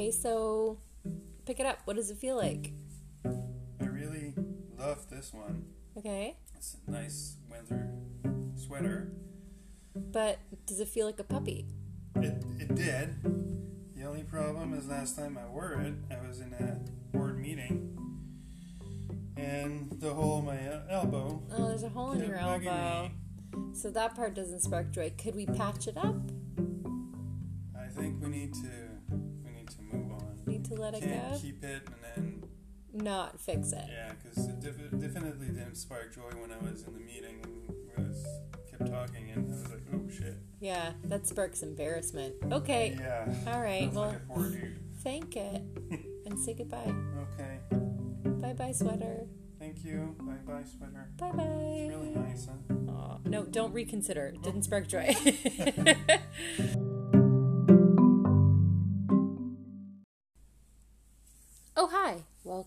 Okay, so pick it up. What does it feel like? I really love this one. Okay, It's a nice winter sweater. but does it feel like a puppy? It, it did. The only problem is last time I wore it, I was in a board meeting, and the hole in my elbow. Oh, there's a hole in your elbow. me. So that part doesn't spark joy. Could we patch it up? I think we need to to let it Can't go? keep it and then Not fix it. yeah, because it def- definitely didn't spark joy when I was in the meeting and was kept talking and I was like, oh shit. Yeah, that sparks embarrassment. Okay, Yeah. all right. Well, like a poor dude. thank it and say goodbye. Okay. Bye bye, sweater. Thank you. Bye bye, sweater. Bye bye. It's really nice, huh? Aw, no, don't reconsider. It Didn't spark joy.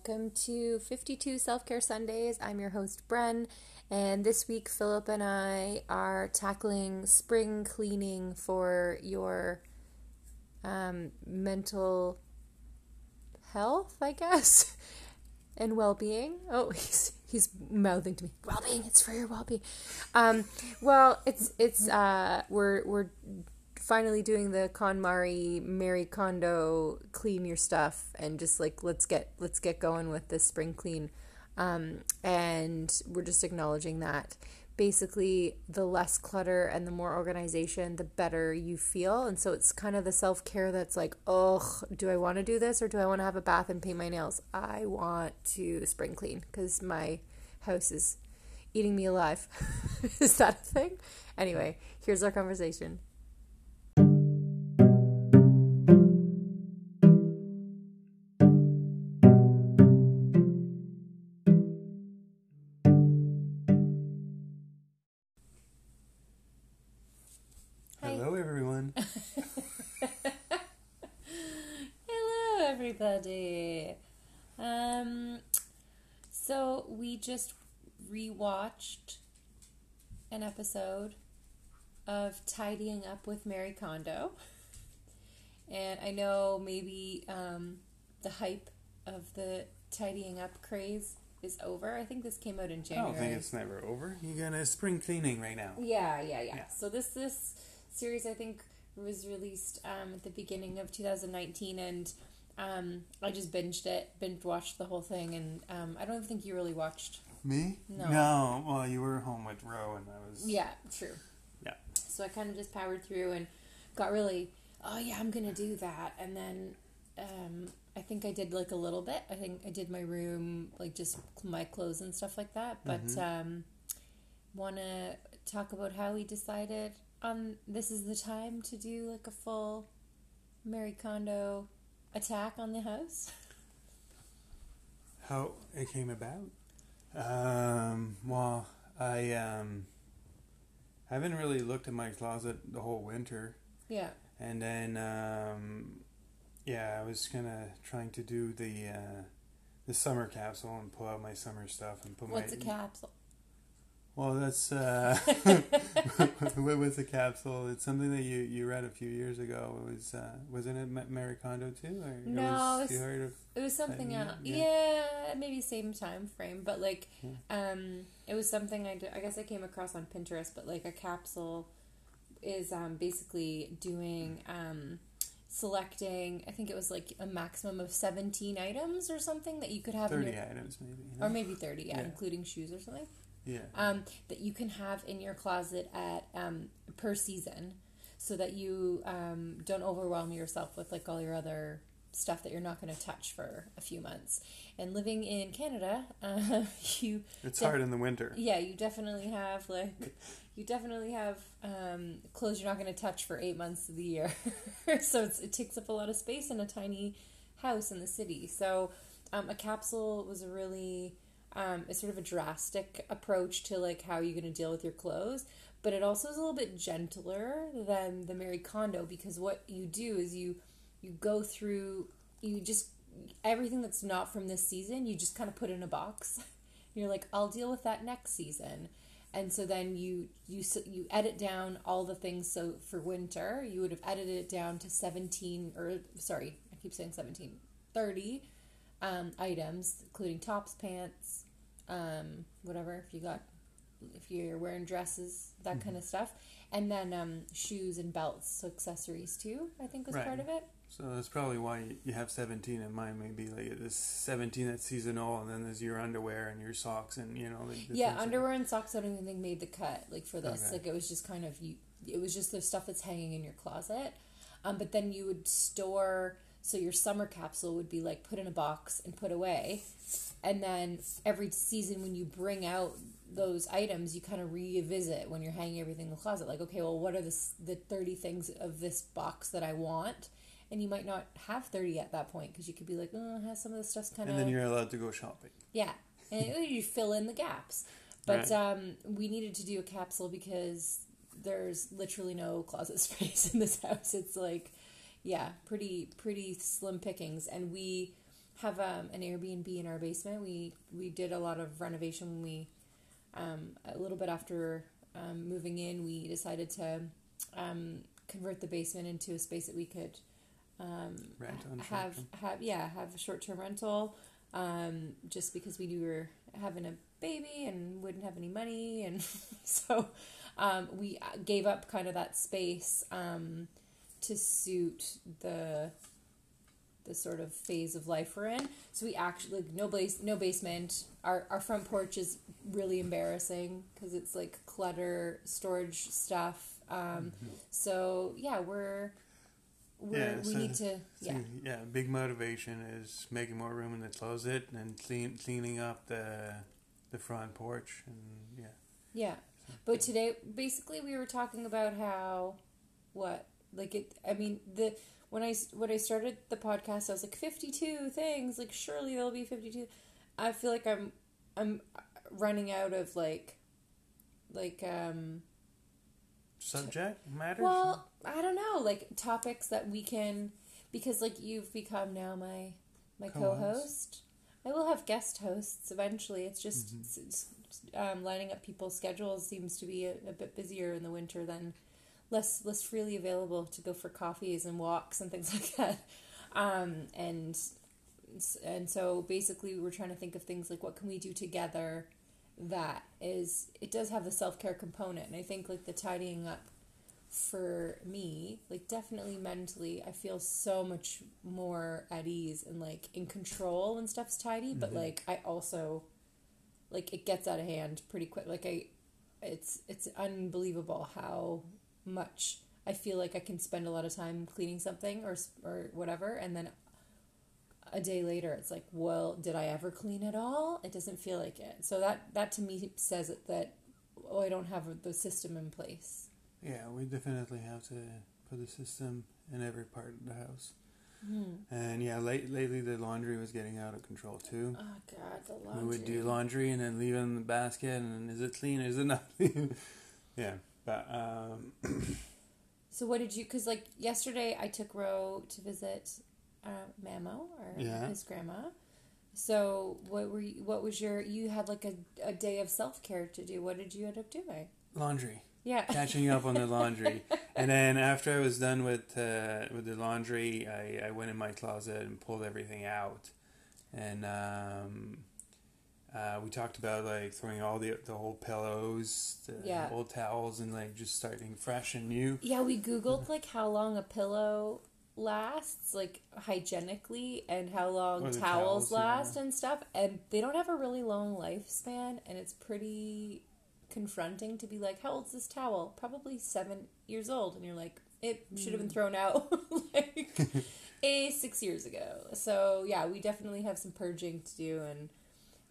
Welcome to 52 Self Care Sundays. I'm your host, Bren. And this week, Philip and I are tackling spring cleaning for your um, mental health, I guess, and well being. Oh, he's he's mouthing to me, well being. It's for your well being. Um, well, it's it's uh, we're we're finally doing the KonMari Mary Kondo clean your stuff and just like let's get let's get going with this spring clean. Um, and we're just acknowledging that basically the less clutter and the more organization, the better you feel. And so it's kind of the self care that's like, oh, do I want to do this or do I want to have a bath and paint my nails? I want to spring clean because my house is eating me alive. is that a thing? Anyway, here's our conversation. Rewatched an episode of Tidying Up with Mary Kondo, and I know maybe um, the hype of the tidying up craze is over. I think this came out in January. I don't think it's never over. You got a spring cleaning right now. Yeah, yeah, yeah, Yeah. So this this series I think was released um, at the beginning of 2019, and um, I just binged it, binge watched the whole thing, and um, I don't even think you really watched. Me? No. No. Well, you were home with Ro, and I was. Yeah, true. Yeah. So I kind of just powered through and got really, oh yeah, I'm gonna do that, and then um, I think I did like a little bit. I think I did my room, like just my clothes and stuff like that. But Mhm. um, want to talk about how we decided on this is the time to do like a full Mary Kondo attack on the house. How it came about? Um. Well, I um. haven't really looked at my closet the whole winter, Yeah. and then um, yeah, I was kind of trying to do the uh, the summer capsule and pull out my summer stuff and put What's a my. capsule? Well, that's uh, what was a capsule? It's something that you, you read a few years ago. It was uh, wasn't it Ma- Mary Kondo too? Or No, it was, heard of? It was something else. yeah. Yeah. maybe same time frame, but like, Yeah. um, it was something I did, I guess I came across on Pinterest. But like a capsule is um basically doing um selecting. I think it was like a maximum of seventeen items or something that you could have, in Thirty your, items maybe. you know? or maybe thirty, yeah, Yeah. including shoes or something. Yeah. um, that you can have in your closet at um, per season, so that you um, don't overwhelm yourself with like all your other stuff that you're not going to touch for a few months. And living in Canada, uh, you It's Yeah. hard in the winter. yeah, you definitely have like you definitely have um, clothes you're not going to touch for eight months of the year. so it's, it takes up a lot of space in a tiny house in the city. So um, a capsule was a really um, it's sort of a drastic approach to like how you're going to deal with your clothes. But it also is a little bit gentler than the Mary Kondo because what you do is you you go through you just everything that's not from this season you just kind of put in a box you're like i'll deal with that next season and so then you you you edit down all the things so for winter you would have edited it down to 17 or sorry i keep saying 17, 30 um, items, including tops, pants, um, whatever. If you got, if you're wearing dresses, that kind of stuff, and then um, shoes and belts, so accessories too. I think was Right. part of it. So that's probably why you have 17 and mine may be like this 17 that's seasonal and then there's your underwear and your socks and you know the, the yeah, underwear and socks. I don't even think made the cut like for this. Okay. Like it was just kind of you. It was just the stuff that's hanging in your closet. Um, but then you would store. So your summer capsule would be like put in a box and put away, and then every season when you bring out those items, you kind of revisit when you're hanging everything in the closet. Like, okay, well, what are the the thirty things of this box that I want? And you might not have thirty at that point because you could be like, oh, some of the stuff's kind of and then you're allowed to go shopping. yeah, and it- you fill in the gaps. But Right. um, we needed to do a capsule because there's literally no closet space in this house. It's like, yeah, pretty pretty slim pickings, and we have um, an Airbnb in our basement. We we did a lot of renovation when we um, a little bit after um, moving in. We decided to um, convert the basement into a space that we could um, Rent on have have yeah have a short term rental. Um, just because we were having a baby and wouldn't have any money, and so um, we gave up kind of that space um, to suit the the sort of phase of life we're in. So we actually like, no base, no basement. Our our front porch is really embarrassing because it's like clutter, storage stuff. Um, So yeah, we're we're Yeah, we so- need to So, yeah yeah, big motivation is making more room in the closet and clean, cleaning up the the front porch and yeah. Yeah. But today basically we were talking about how what like it I mean the when I when I started the podcast I was like 52 things like surely there'll be 52 I feel like I'm I'm running out of like like um Subject matters. well I don't know like topics that we can because like you've become now my my Co-host. co-host I will have guest hosts eventually it's just Mm-hmm. um, lining up people's schedules seems to be a, a bit busier in the winter than less less freely available to go for coffees and walks and things like that. Um, and and so basically we're trying to think of things like what can we do together that is it does have the self-care component. And i think like the tidying up for me like definitely mentally i feel so much more at ease and like in control when stuff's tidy but like i also like it gets out of hand pretty quick. Like i it's it's unbelievable how much i feel like i can spend a lot of time cleaning something or or whatever and then a day later it's like well did i ever clean it all it doesn't feel like it so that that to me says it that oh i don't have the system in place yeah, we definitely have to put a system in every part of the house. Hmm. And yeah, late, lately the laundry was getting out of control too. oh god the laundry. We would do laundry and then leave it in the basket and is it clean? Is it not clean? yeah, but um, so what did you because like yesterday i took ro to visit uh, mamo or Yeah. his grandma so what were you, what was your you had like a, a day of self-care to do what did you end up doing laundry. yeah catching up on the laundry. and then after I was done with uh, with the laundry, I, I went in my closet and pulled everything out. And um, uh, we talked about like throwing all the the old pillows, the Yeah. old towels, and like just starting fresh and new. Yeah, we googled like how long a pillow lasts, like hygienically, and how long towels, towels, yeah. last and stuff. And they don't have a really long lifespan, and it's pretty confronting to be like, "How old's this towel?" Probably seven years old, and you're like, "It should have been thrown out like a six years ago." So yeah, we definitely have some purging to do, and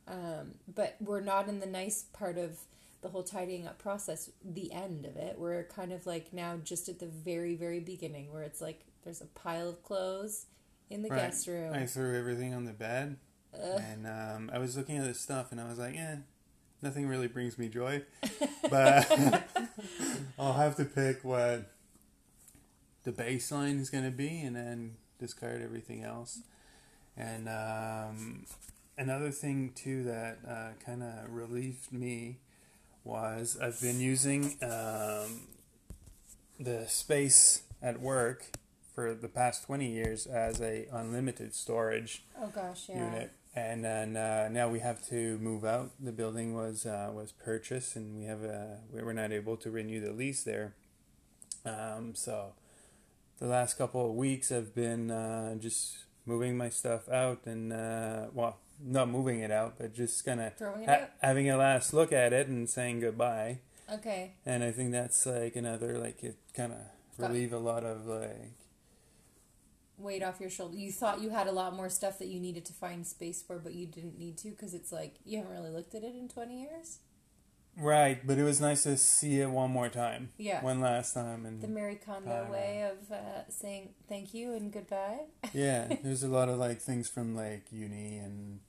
um, but we're not in the nice part of the whole tidying up process, the end of it. We're kind of like now just at the very, very beginning where it's like there's a pile of clothes in the Right. guest room. I threw everything on the bed, and um, I was looking at this stuff, and I was like, "Eh, nothing really brings me joy." But I'll have to pick what the baseline is going to be, and then discard everything else. And um, another thing too that uh, kind of relieved me was I've been using um, the space at work for the past 20 years as a unlimited storage Oh gosh, yeah. unit. And then uh, now we have to move out. The building was uh, was purchased and we have uh, we were not able to renew the lease there. Um, so the last couple of weeks I've been uh, just moving my stuff out and uh, well not moving it out but just kind of ha- having a last look at it and saying goodbye. Okay. and I think that's like another like it kind of relieve a lot of like Weight off your shoulder. You thought you had a lot more stuff that you needed to find space for, but you didn't need to because it's like you haven't really looked at it in twenty years. Right but it was nice to see it one more time Yeah. one last time and the Mary Kondo way of uh, saying thank you and goodbye. yeah there's a lot of like things from like uni and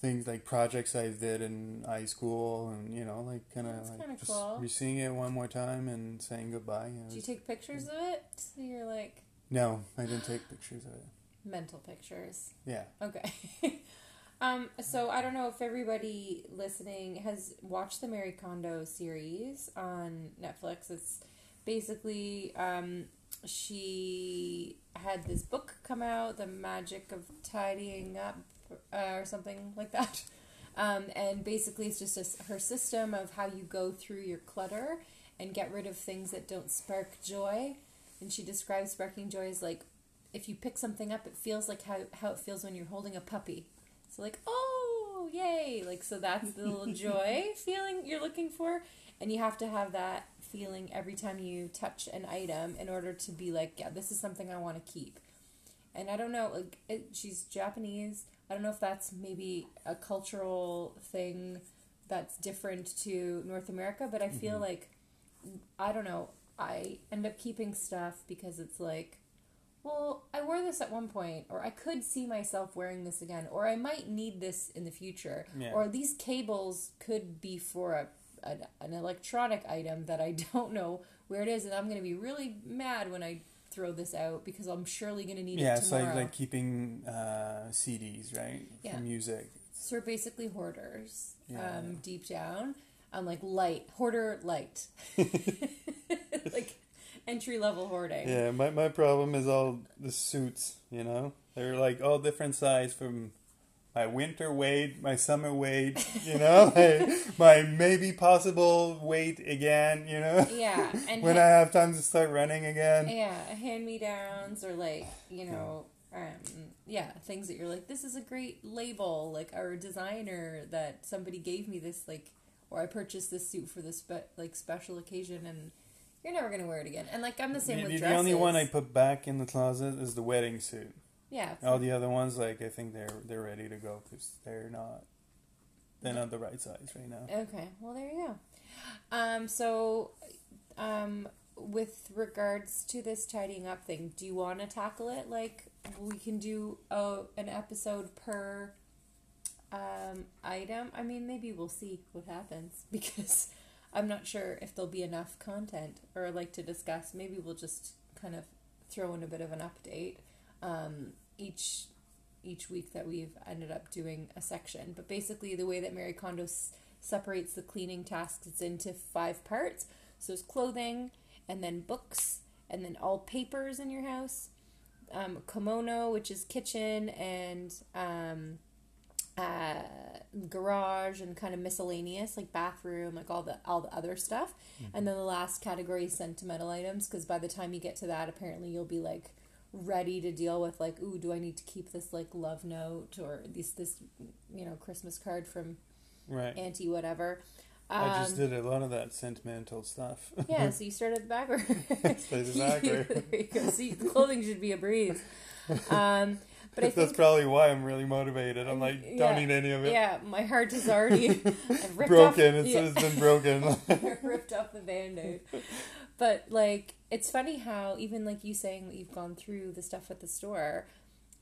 things like projects i did in high school and you know like kind of like just cool. re-seeing it one more time and saying goodbye you know, Did you take pictures of it? So you're like no i didn't take pictures of it mental pictures. yeah Okay. um, so I don't know if everybody listening has watched the Mary Kondo series on Netflix. It's basically um, she had this book come out, The Magic of Tidying Up, uh, or something like that. Um, and basically, it's just a her system of how you go through your clutter and get rid of things that don't spark joy. And she describes sparking joy as like if you pick something up, it feels like how, how it feels when you're holding a puppy. So like, oh, yay! Like so that's the little joy feeling you're looking for, and you have to have that feeling every time you touch an item in order to be like, yeah, this is something I want to keep. And I don't know, like it, she's Japanese. I don't know if that's maybe a cultural thing that's different to North America, but I feel Mhm. like I don't know. I end up keeping stuff because it's like well, I wore this at one point, or I could see myself wearing this again, or I might need this in the future, Yeah. or these cables could be for a, an an electronic item that I don't know where it is, and I'm going to be really mad when I throw this out because I'm surely going to need yeah it tomorrow. like like keeping uh, cds right Yeah. for music so we're basically hoarders, Yeah. um, deep down. I'm like light hoarder, light, like entry level hoarding. Yeah, my, my problem is all the suits, you know? They're like all different size from my winter weight, my summer weight, you know? my, my maybe possible weight again, you know? Yeah, and when I have time to start running again. Yeah, hand me downs or like, you know, um, yeah, things that you're like, this is a great label, like our designer that somebody gave me this like or I purchased this suit for this spe- like special occasion and you're never gonna wear it again. And like I'm the same The, with the dresses. The only one I put back in the closet is the wedding suit. Yeah. All the other ones, like, I think they're they're ready to go because they're not they're not the right size right now. Okay. Well, there you go. Um so um with regards to this tidying up thing, do you want to tackle it like we can do a, an episode per um, item? I mean, maybe we'll see what happens because I'm not sure if there'll be enough content or like to discuss. Maybe we'll just kind of throw in a bit of an update um, each each week that we've ended up doing a section. But basically, the way that Mary Kondo s- separates the cleaning tasks, it's into five parts. So it's clothing, and then books, and then all papers in your house, um, komono, which is kitchen, and um, uh, garage, and kind of miscellaneous, like bathroom, like all the all the other stuff. And then the last category is sentimental items, because by the time you get to that, apparently you'll be like ready to deal with like, ooh, do I need to keep this like love note or this this you know Christmas card from Right. auntie whatever. I just Um, did a lot of that sentimental stuff. yeah, so you start at the back. Or Start the back, or- there you go. See, clothing should be a breeze. Um, but I That's think probably why I'm really motivated. I'm like, don't Yeah. need any of it. yeah, my heart is already I've broken. Off, It's, yeah. it's been broken. ripped off the band-aid but like it's funny how even like you saying that you've gone through the stuff at the store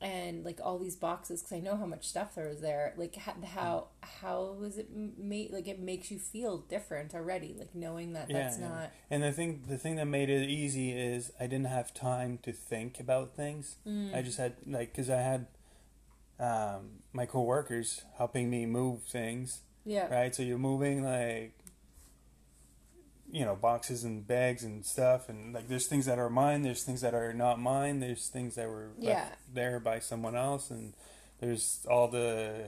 and like all these boxes because i know how much stuff there is there like how how, was it made like it makes you feel different already like knowing that Yeah, that's yeah. not and the thing the thing that made it easy is I didn't have time to think about things. Mm. I just had like because I had um, my coworkers helping me move things. yeah Right, so you're moving like you know boxes and bags and stuff and like there's things that are mine there's things that are not mine there's things that were Yeah. left there by someone else and there's all the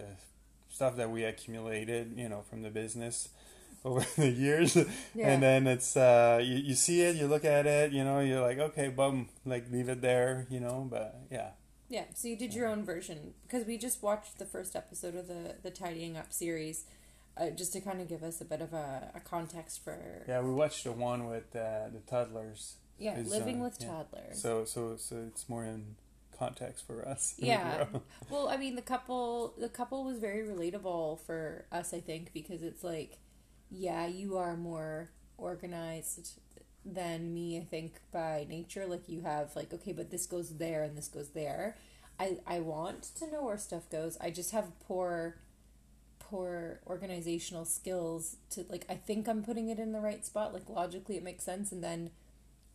stuff that we accumulated you know from the business over the years Yeah. and then it's uh you, you see it you look at it you know you're like okay bum like leave it there you know but yeah Yeah, so you did your own version because we just watched the first episode of the the tidying up series, uh, just to kind of give us a bit of a, a context for yeah we watched the one with uh, the toddlers yeah, Is, living uh, with yeah. toddlers. so so so it's more in context for us Yeah. well, I mean, the couple the couple was very relatable for us, I think, because it's like, yeah, you are more organized than me, I think, by nature. Like you have like, okay, but this goes there and this goes there. I I want to know where stuff goes. I just have poor poor organizational skills to like I think I'm putting it in the right spot. Like logically it makes sense and then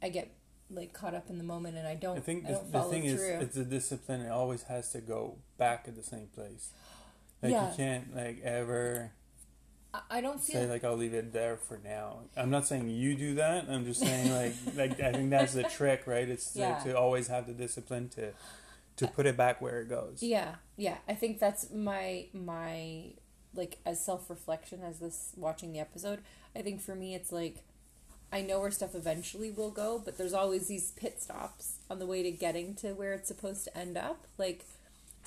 I get like caught up in the moment and I don't I think I the, don't the thing is, it's a discipline. It always has to go back at the same place. Like Yeah. you can't like ever I, don't feel say like I'll leave it there for now. I'm not saying you do that. I'm just saying like like I think that's the trick, right? It's to- Yeah. to, always have the discipline to to put it back where it goes. Yeah, yeah. I think that's my my like as self reflection as this watching the episode. I think for me it's like I know where stuff eventually will go, but there's always these pit stops on the way to getting to where it's supposed to end up. Like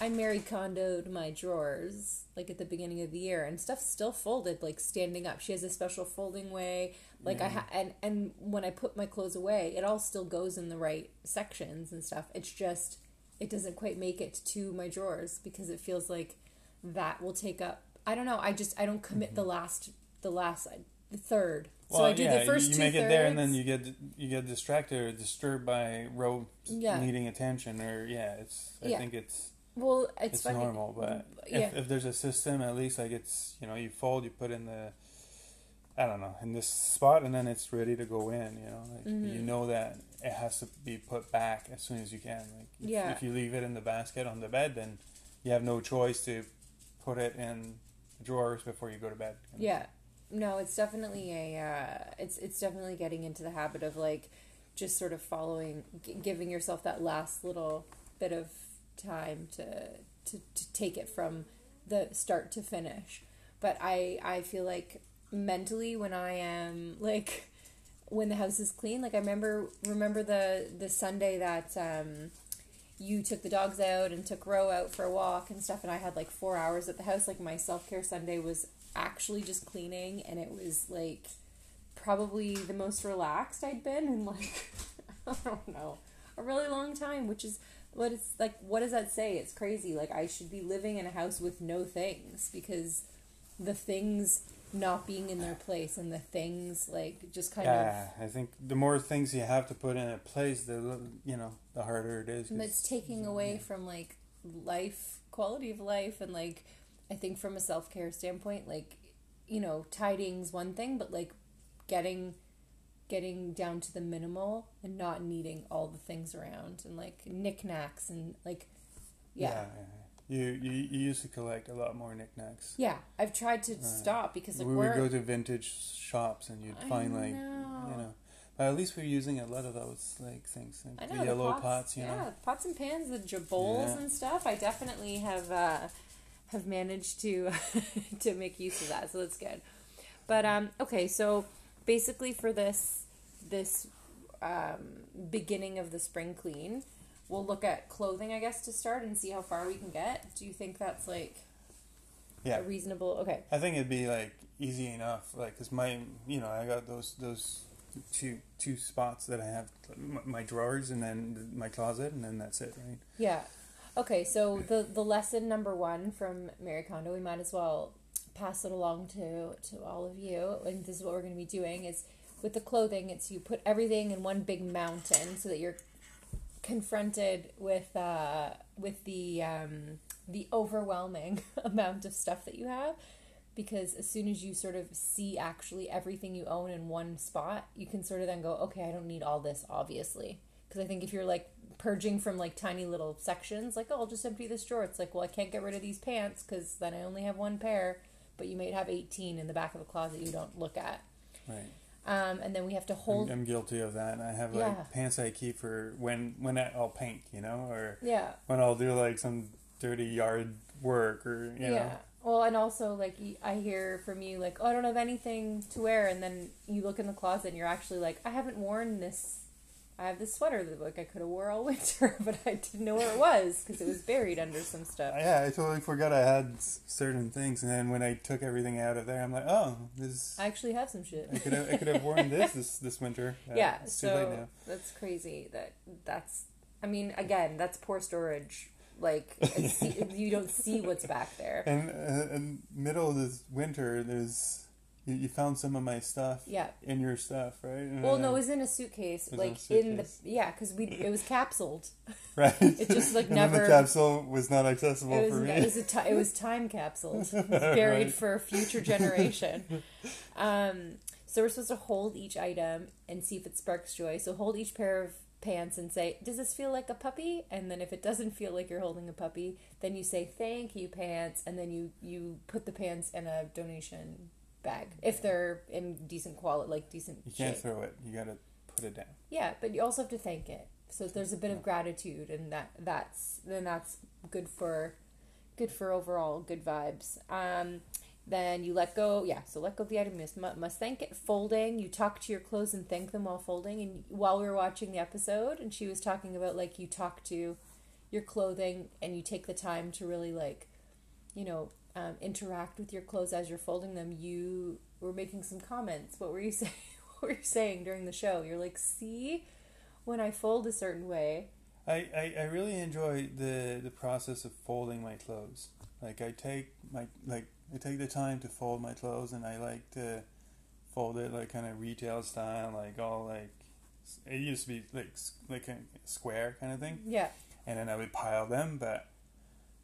I Mary Kondoed my drawers like at the beginning of the year, and stuff's still folded like standing up. She has a special folding way. Like I Yeah. ha- and and when I put my clothes away, it all still goes in the right sections and stuff. It's just it doesn't quite make it to my drawers because it feels like that will take up. I don't know. I just I don't commit the mm-hmm. last the last uh, the third. so I do yeah, the first you two make it there, and then you get you get distracted or disturbed by Ro's Yeah. needing attention, or yeah, it's. I Yeah. think it's well, it's, it's, normal, but mm, Yeah. if, if there's a system, at least like it's you know you fold, you put in the, I don't know, in this spot, and then it's ready to go in. You know, like Mhm. you mm-hmm. know that it has to be put back as soon as you can. Like if, Yeah. if you leave it in the basket on the bed, then you have no choice to put it in drawers before you go to bed. Yeah. No, it's definitely a uh, it's it's definitely getting into the habit of like just sort of following g- giving yourself that last little bit of time to to to take it from the start to finish. But I I feel like mentally when I am like when the house is clean, like I remember remember the the Sunday that um you took the dogs out and took Ro out for a walk and stuff, and I had like four hours at the house. Like my self care Sunday was actually just cleaning, and it was like probably the most relaxed I'd been in like I don't know a really long time. Which is what it's like. What does that say? It's crazy. Like I should be living in a house with no things because the things not being in their place and the things like just kind of Yeah, I think the more things you have to put in a place, the you know, the harder it is. And it's taking away from like life quality of life and like I think from a self care standpoint, like you know, tidying's one thing, but like getting getting down to the minimal and not needing all the things around and like knickknacks and like yeah. yeah, yeah. You, you you used to collect a lot more knickknacks. Yeah, I've tried to Right. stop because like we would go to vintage shops and you'd I find like you know, but at least we're using a lot of those like things, like I the yellow the pots, you yeah, know. pots and pans, the j- bowls Yeah. and stuff. I definitely have uh, have managed to to make use of that, so that's good. But um, okay, so basically for this this um, beginning of the spring clean, we'll look at clothing, I guess, to start and see how far we can get. Do you think that's like Yeah, a reasonable? Okay, I think it'd be like easy enough, like because my you know I got those those two two spots that I have my, my drawers and then my closet and then that's it, right? Yeah. Okay, so the the lesson number one from Mary Kondo, we might as well pass it along to to all of you. And this is what we're going to be doing: is with the clothing, it's you put everything in one big mountain so that you're confronted with uh with the um the overwhelming amount of stuff that you have because as soon as you sort of see actually everything you own in one spot you can sort of then go okay i don't need all this obviously because i think if you're like purging from like tiny little sections like oh i'll just empty this drawer it's like well i can't get rid of these pants because then i only have one pair but you might have 18 in the back of a closet you don't look at Right. Um, and then we have to hold. I'm, I'm guilty of that. I have like Yeah. pants I keep for when when I- I'll paint, you know, or yeah. when I'll do like some dirty yard work, or you know. Yeah. Well, and also like I hear from you like, oh, I don't have anything to wear, and then you look in the closet and you're actually like, I haven't worn this. I have this sweater that like I could have wore all winter, but I didn't know where it was because it was buried under some stuff. Yeah, I totally forgot I had certain things, and then when I took everything out of there, I'm like, oh, this I actually have some shit. I could have I could have worn this this this winter. Uh, yeah, it's too late so now. that's crazy. That that's. I mean, again, that's poor storage. Like it's, you don't see what's back there. And uh, in middle of this winter, there's you, you found some of my stuff Yeah. in your stuff, right? Well, no, it was in a suitcase, It was in like in the suitcase. yeah, because we it was capsuled. right. It just like and never. the capsule was not accessible It was, for me. it was a ti- it was time capsuled, buried Right. for a future generation. Um, so we're supposed to hold each item and see if it sparks joy. So hold each pair of pants and say, "Does this feel like a puppy?" And then if it doesn't feel like you're holding a puppy, then you say, "Thank you, pants," and then you you put the pants in a donation bag if they're in decent quality, like decent you can't shape. throw it. You gotta put it down. Yeah, but you also have to thank it. So there's a bit of gratitude, and that that's then that's good for good for overall good vibes. Um, then you let go. Yeah, so let go of the item. You must, must thank it. Folding. You talk to your clothes and thank them while folding. And while we were watching the episode, and she was talking about like you talk to your clothing and you take the time to really like, you know, um, interact with your clothes as you're folding them. You were making some comments. What were you saying? What were you saying during the show? You're like, see, when I fold a certain way. I, I, I really enjoy the the process of folding my clothes. Like I take my like I take the time to fold my clothes, and I like to fold it like kind of retail style, like all like it used to be like like a square kind of thing, Yeah, and then I would pile them. But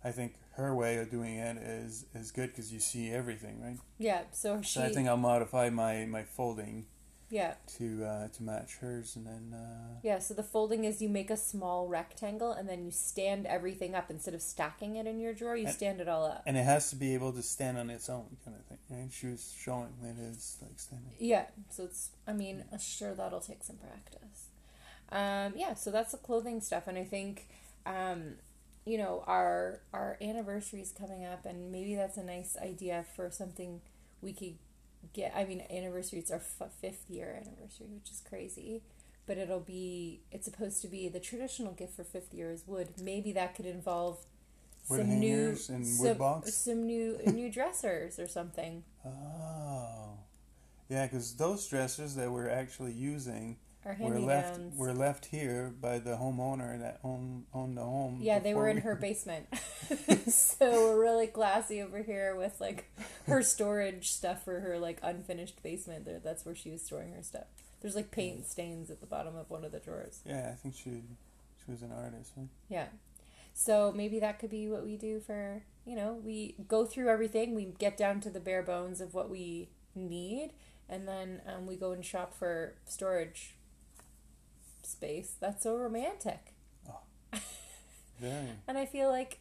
I think her way of doing it is is good because you see everything, right? yeah. So she, So I think I'll modify my my folding yeah, to uh, to match hers, and then uh, yeah. So the folding is you make a small rectangle and then you stand everything up instead of stacking it in your drawer. You And- stand it all up. and it has to be able to stand on its own, kind of thing. Right? She was showing that it's like standing. Yeah, so it's. I mean, uh, sure that'll take some practice. Um, yeah, so that's the clothing stuff, and I think, um, you know, our our anniversary is coming up, and maybe that's a nice idea for something we could get. I mean, anniversary it's our f- fifth year anniversary, which is crazy. But it'll be. It's supposed to be the traditional gift for fifth year is wood. Maybe that could involve Wood some new some, some new new dressers or something. Oh, yeah, because those dressers that we're actually using Or were left were left here by the homeowner that owned owned the home. Yeah, they were in we- her basement. so we're really classy over here with like her storage stuff for her like unfinished basement. There, that's where she was storing her stuff. There's like paint stains at the bottom of one of the drawers. Yeah, I think she she was an artist. Right? Yeah. So maybe that could be what we do for, you know, we go through everything, we get down to the bare bones of what we need, and then um, we go and shop for storage space. That's so romantic. Very. And I feel like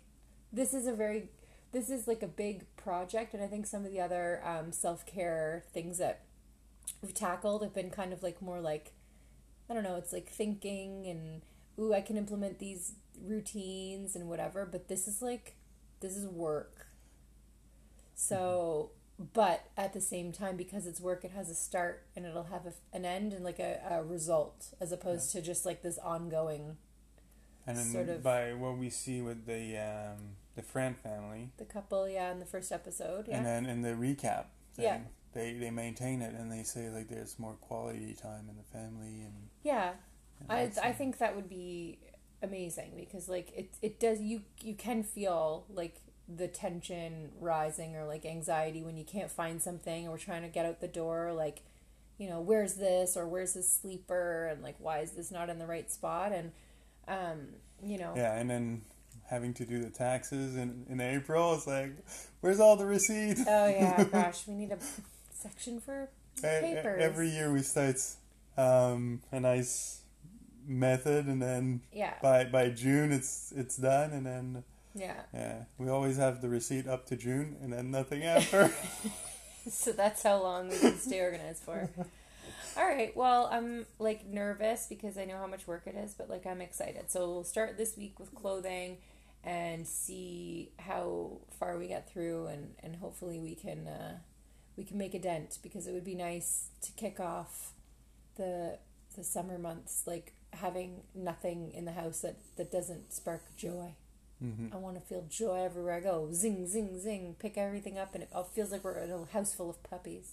this is a very, this is like a big project, and I think some of the other um, self care things that we've tackled have been kind of like more like, I don't know, it's like thinking and, ooh, I can implement these routines and whatever, but this is like, this is work. So, but at the same time, because it's work, it has a start and it'll have a, an end and like a, a result as opposed to just like this ongoing, And then Sort of- by what we see with the um, the Fran family, the couple, yeah, in the first episode, yeah. and then in the recap, thing, Yeah. they they maintain it and they say like there's more quality time in the family and. Yeah, and I I think that would be amazing because like it it does you you can feel like the tension rising or like anxiety when you can't find something or we're trying to get out the door like you know where's this? Or where's this sleeper? And like why is this not in the right spot? And um you know. Yeah, and then having to do the taxes in, in April, it's like, where's all the receipts? oh yeah gosh we need a section for papers. Every year we start um, a nice method, and then yeah. by by June it's it's done, and then yeah yeah, we always have the receipt up to June, and then nothing after. so that's how long we can stay organized for All right. Well, I'm like nervous because I know how much work it is, but like I'm excited. So we'll start this week with clothing and see how far we get through, and and hopefully we can uh, we can make a dent because it would be nice to kick off the the summer months like having nothing in the house that that doesn't spark joy. Mm-hmm. I want to feel joy everywhere I go. Zing, zing, zing. Pick everything up, and it all feels like we're in a house full of puppies.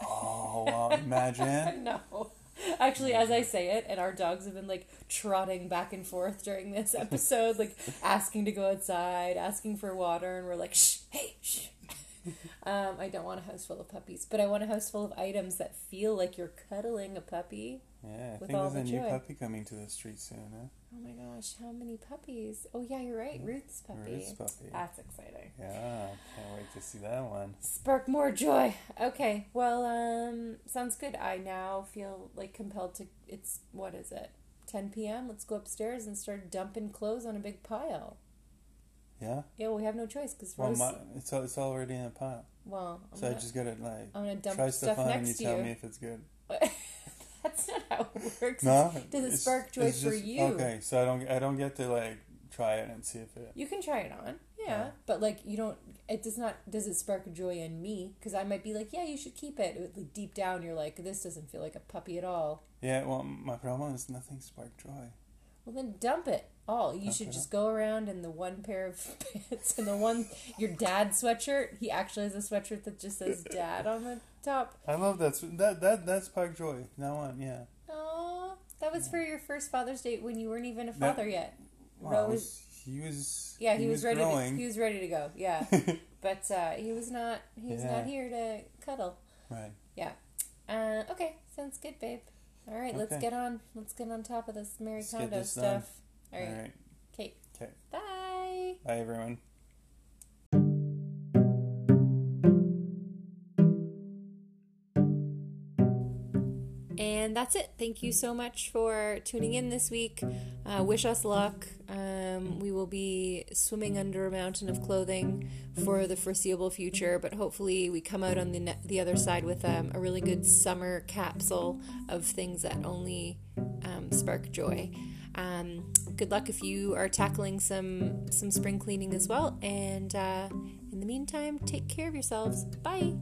Oh, well, imagine. no. Actually, as I say it, and our dogs have been like trotting back and forth during this episode, like asking to go outside, asking for water, and we're like, shh, hey, shh. Um, I don't want a house full of puppies, but I want a house full of items that feel like you're cuddling a puppy. Yeah, I think there's a the new puppy coming to the street soon, huh? Oh my gosh, how many puppies? Oh yeah, you're right, Ruth's puppy. Ruth's puppy. That's exciting. Yeah, I can't wait to see that one. Spark more joy. Okay, well, um, sounds good. I now feel like compelled to. It's what is it? 10 p.m. Let's go upstairs and start dumping clothes on a big pile. Yeah? Yeah, we have no choice because Well, Rose. my, it's, it's already in a pile. well, I'm So I gonna, just gotta, like, I'm gonna dump try stuff stuff on and you to tell you. me if it's good. That's not how it works. No? Does it spark joy it's for just- you? Okay, so I don't, I don't get to, like, try it and see if it... You can try it on, yeah, Yeah. but like you don't. It does not. Does it spark joy in me? Because I might be like, yeah, you should keep it. Like, deep down, you're like, this doesn't feel like a puppy at all. Yeah, well, my problem is nothing spark joy. Well, then dump it all. You Dump should just go around in the one pair of pants and the one your dad sweatshirt. He actually has a sweatshirt that just says "dad" on the top. I love that. That, that, that spark joy. That one, yeah. That was for your first Father's Day when you weren't even a That- father yet. Wow, Rose. he was... Yeah, he, was, ready. To, he was ready to go. Yeah, but uh, he was not. He was Yeah. not here to cuddle. right. Yeah. Uh, okay, sounds good, babe. All right, let's get on. Let's get on top of this Mary Kondo done. stuff. All right, All right. okay. 'Kay. Bye. Bye, everyone. And that's it. Thank you so much for tuning in this week. Uh, wish us luck. Um, we will be swimming under a mountain of clothing for the foreseeable future, but hopefully we come out on the ne- the other side with um, a really good summer capsule of things that only um, spark joy. Um, good luck if you are tackling some some spring cleaning as well. And uh, in the meantime, take care of yourselves. Bye.